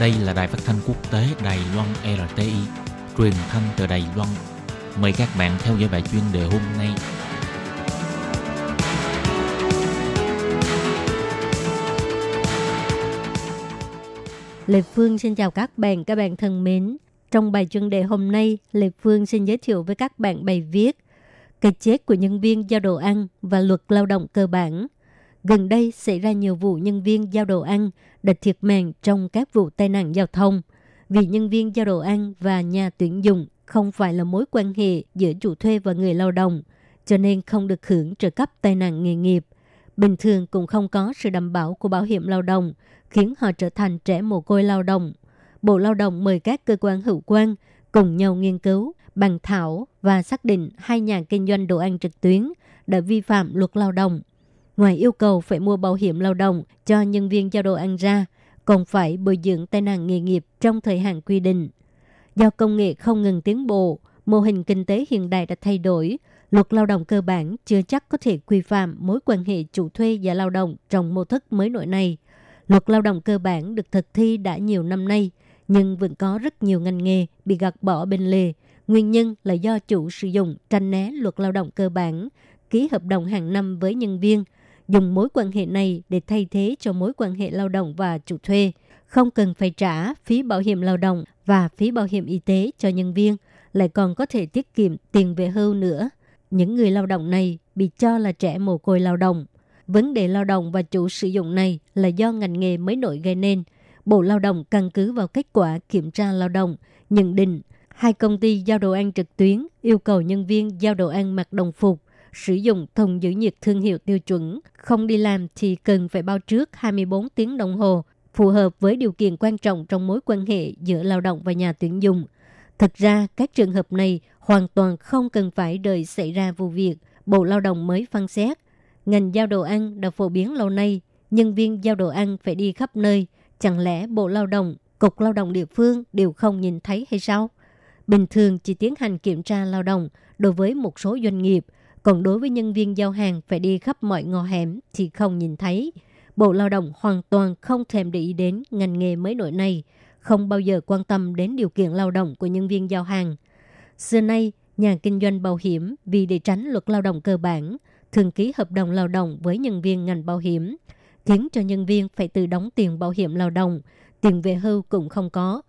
Đây là đài phát thanh quốc tế Đài Loan RTI, truyền thanh từ Đài Loan. Mời các bạn theo dõi bài chuyên đề hôm nay. Lê Phương xin chào các bạn, các bạn thân mến. Trong bài chuyên đề hôm nay, Lê Phương xin giới thiệu với các bạn bài viết Cái chết của nhân viên giao đồ ăn và luật lao động cơ bản. Gần đây xảy ra nhiều vụ nhân viên giao đồ ăn đã thiệt mạng trong các vụ tai nạn giao thông. Vì nhân viên giao đồ ăn và nhà tuyển dụng không phải là mối quan hệ giữa chủ thuê và người lao động, cho nên không được hưởng trợ cấp tai nạn nghề nghiệp. Bình thường cũng không có sự đảm bảo của bảo hiểm lao động, khiến họ trở thành trẻ mồ côi lao động. Bộ Lao động mời các cơ quan hữu quan cùng nhau nghiên cứu, bàn thảo và xác định hai nhà kinh doanh đồ ăn trực tuyến đã vi phạm luật lao động. Ngoài yêu cầu phải mua bảo hiểm lao động cho nhân viên giao đồ ăn ra, còn phải bồi dưỡng tai nạn nghề nghiệp trong thời hạn quy định. Do công nghệ không ngừng tiến bộ, mô hình kinh tế hiện đại đã thay đổi, luật lao động cơ bản chưa chắc có thể quy phạm mối quan hệ chủ thuê và lao động trong mô thức mới nổi này. Luật lao động cơ bản được thực thi đã nhiều năm nay, nhưng vẫn có rất nhiều ngành nghề bị gạt bỏ bên lề. Nguyên nhân là do chủ sử dụng tranh né luật lao động cơ bản, ký hợp đồng hàng năm với nhân viên, dùng mối quan hệ này để thay thế cho mối quan hệ lao động và chủ thuê, không cần phải trả phí bảo hiểm lao động và phí bảo hiểm y tế cho nhân viên, lại còn có thể tiết kiệm tiền về hưu nữa. Những người lao động này bị cho là trẻ mồ côi lao động. Vấn đề lao động và chủ sử dụng này là do ngành nghề mới nổi gây nên. Bộ Lao động căn cứ vào kết quả kiểm tra lao động, nhận định hai công ty giao đồ ăn trực tuyến yêu cầu nhân viên giao đồ ăn mặc đồng phục, sử dụng thùng giữ nhiệt thương hiệu tiêu chuẩn, không đi làm thì cần phải bao trước 24 tiếng đồng hồ, phù hợp với điều kiện quan trọng trong mối quan hệ giữa lao động và nhà tuyển dụng. Thực ra, các trường hợp này hoàn toàn không cần phải đợi xảy ra vụ việc, Bộ Lao động mới phân xét. Ngành giao đồ ăn đã phổ biến lâu nay, nhân viên giao đồ ăn phải đi khắp nơi. Chẳng lẽ Bộ Lao động, Cục Lao động địa phương đều không nhìn thấy hay sao? Bình thường chỉ tiến hành kiểm tra lao động đối với một số doanh nghiệp, còn đối với nhân viên giao hàng phải đi khắp mọi ngõ hẻm thì không nhìn thấy. Bộ Lao động hoàn toàn không thèm để ý đến ngành nghề mới nổi này, không bao giờ quan tâm đến điều kiện lao động của nhân viên giao hàng. Xưa nay, nhà kinh doanh bảo hiểm vì để tránh luật lao động cơ bản, thường ký hợp đồng lao động với nhân viên ngành bảo hiểm, khiến cho nhân viên phải tự đóng tiền bảo hiểm lao động, tiền về hưu cũng không có.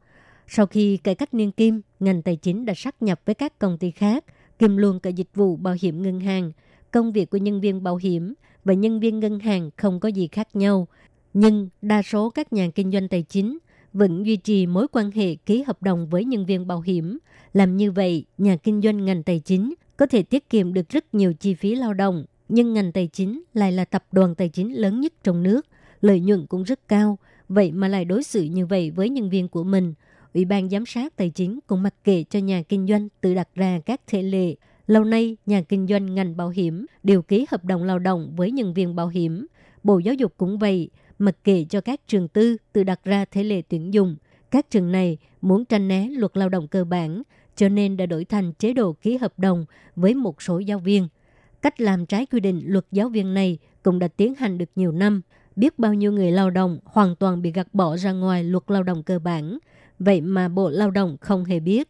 Sau khi cải cách niên kim, ngành tài chính đã sát nhập với các công ty khác, kiêm luôn cả dịch vụ bảo hiểm ngân hàng. Công việc của nhân viên bảo hiểm và nhân viên ngân hàng không có gì khác nhau. Nhưng đa số các nhà kinh doanh tài chính vẫn duy trì mối quan hệ ký hợp đồng với nhân viên bảo hiểm. Làm như vậy, nhà kinh doanh ngành tài chính có thể tiết kiệm được rất nhiều chi phí lao động. Nhưng ngành tài chính lại là tập đoàn tài chính lớn nhất trong nước, lợi nhuận cũng rất cao. Vậy mà lại đối xử như vậy với nhân viên của mình. Ủy ban giám sát tài chính cũng mặc kệ cho nhà kinh doanh tự đặt ra các thể lệ. Lâu nay, nhà kinh doanh ngành bảo hiểm đều ký hợp đồng lao động với nhân viên bảo hiểm. Bộ Giáo dục cũng vậy, mặc kệ cho các trường tư tự đặt ra thể lệ tuyển dụng. Các trường này muốn tranh né luật lao động cơ bản, cho nên đã đổi thành chế độ ký hợp đồng với một số giáo viên. Cách làm trái quy định luật giáo viên này cũng đã tiến hành được nhiều năm. Biết bao nhiêu người lao động hoàn toàn bị gạt bỏ ra ngoài luật lao động cơ bản. Vậy mà Bộ Lao động không hề biết.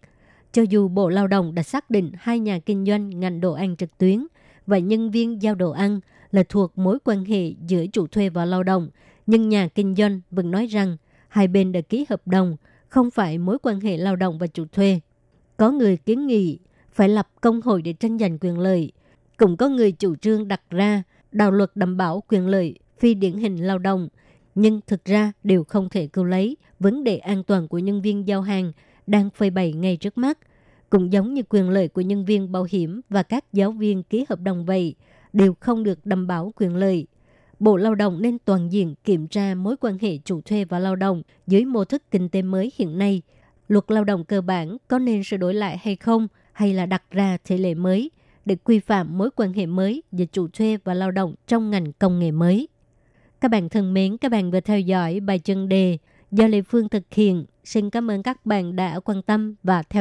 Cho dù Bộ Lao động đã xác định hai nhà kinh doanh ngành đồ ăn trực tuyến và nhân viên giao đồ ăn là thuộc mối quan hệ giữa chủ thuê và lao động, nhưng nhà kinh doanh vẫn nói rằng hai bên đã ký hợp đồng, không phải mối quan hệ lao động và chủ thuê. Có người kiến nghị phải lập công hội để tranh giành quyền lợi. Cũng có người chủ trương đặt ra đạo luật đảm bảo quyền lợi phi điển hình lao động, nhưng thực ra đều không thể cứu lấy vấn đề an toàn của nhân viên giao hàng đang phơi bày ngay trước mắt. Cũng giống như quyền lợi của nhân viên bảo hiểm và các giáo viên ký hợp đồng vậy, đều không được đảm bảo quyền lợi. Bộ Lao động nên toàn diện kiểm tra mối quan hệ chủ thuê và lao động dưới mô thức kinh tế mới hiện nay. Luật lao động cơ bản có nên sửa đổi lại hay không, hay là đặt ra thể lệ mới để quy phạm mối quan hệ mới giữa chủ thuê và lao động trong ngành công nghệ mới. Các bạn thân mến, các bạn vừa theo dõi bài chân đề do Lê Phương thực hiện. Xin cảm ơn các bạn đã quan tâm và theo